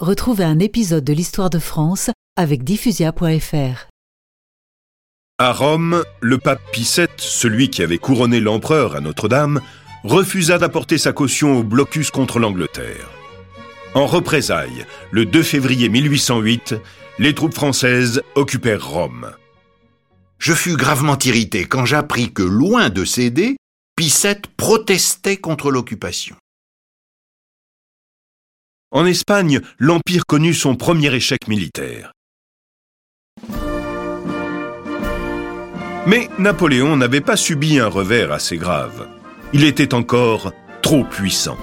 Retrouvez un épisode de l'histoire de France avec diffusia.fr. À Rome, le pape Pie VII, celui qui avait couronné l'empereur à Notre-Dame, refusa d'apporter sa caution au blocus contre l'Angleterre. En représailles, le 2 février 1808, les troupes françaises occupèrent Rome. Je fus gravement irrité quand j'appris que, loin de céder, Pie VII protestait contre l'occupation. En Espagne, l'Empire connut son premier échec militaire. Mais Napoléon n'avait pas subi un revers assez grave. Il était encore trop puissant.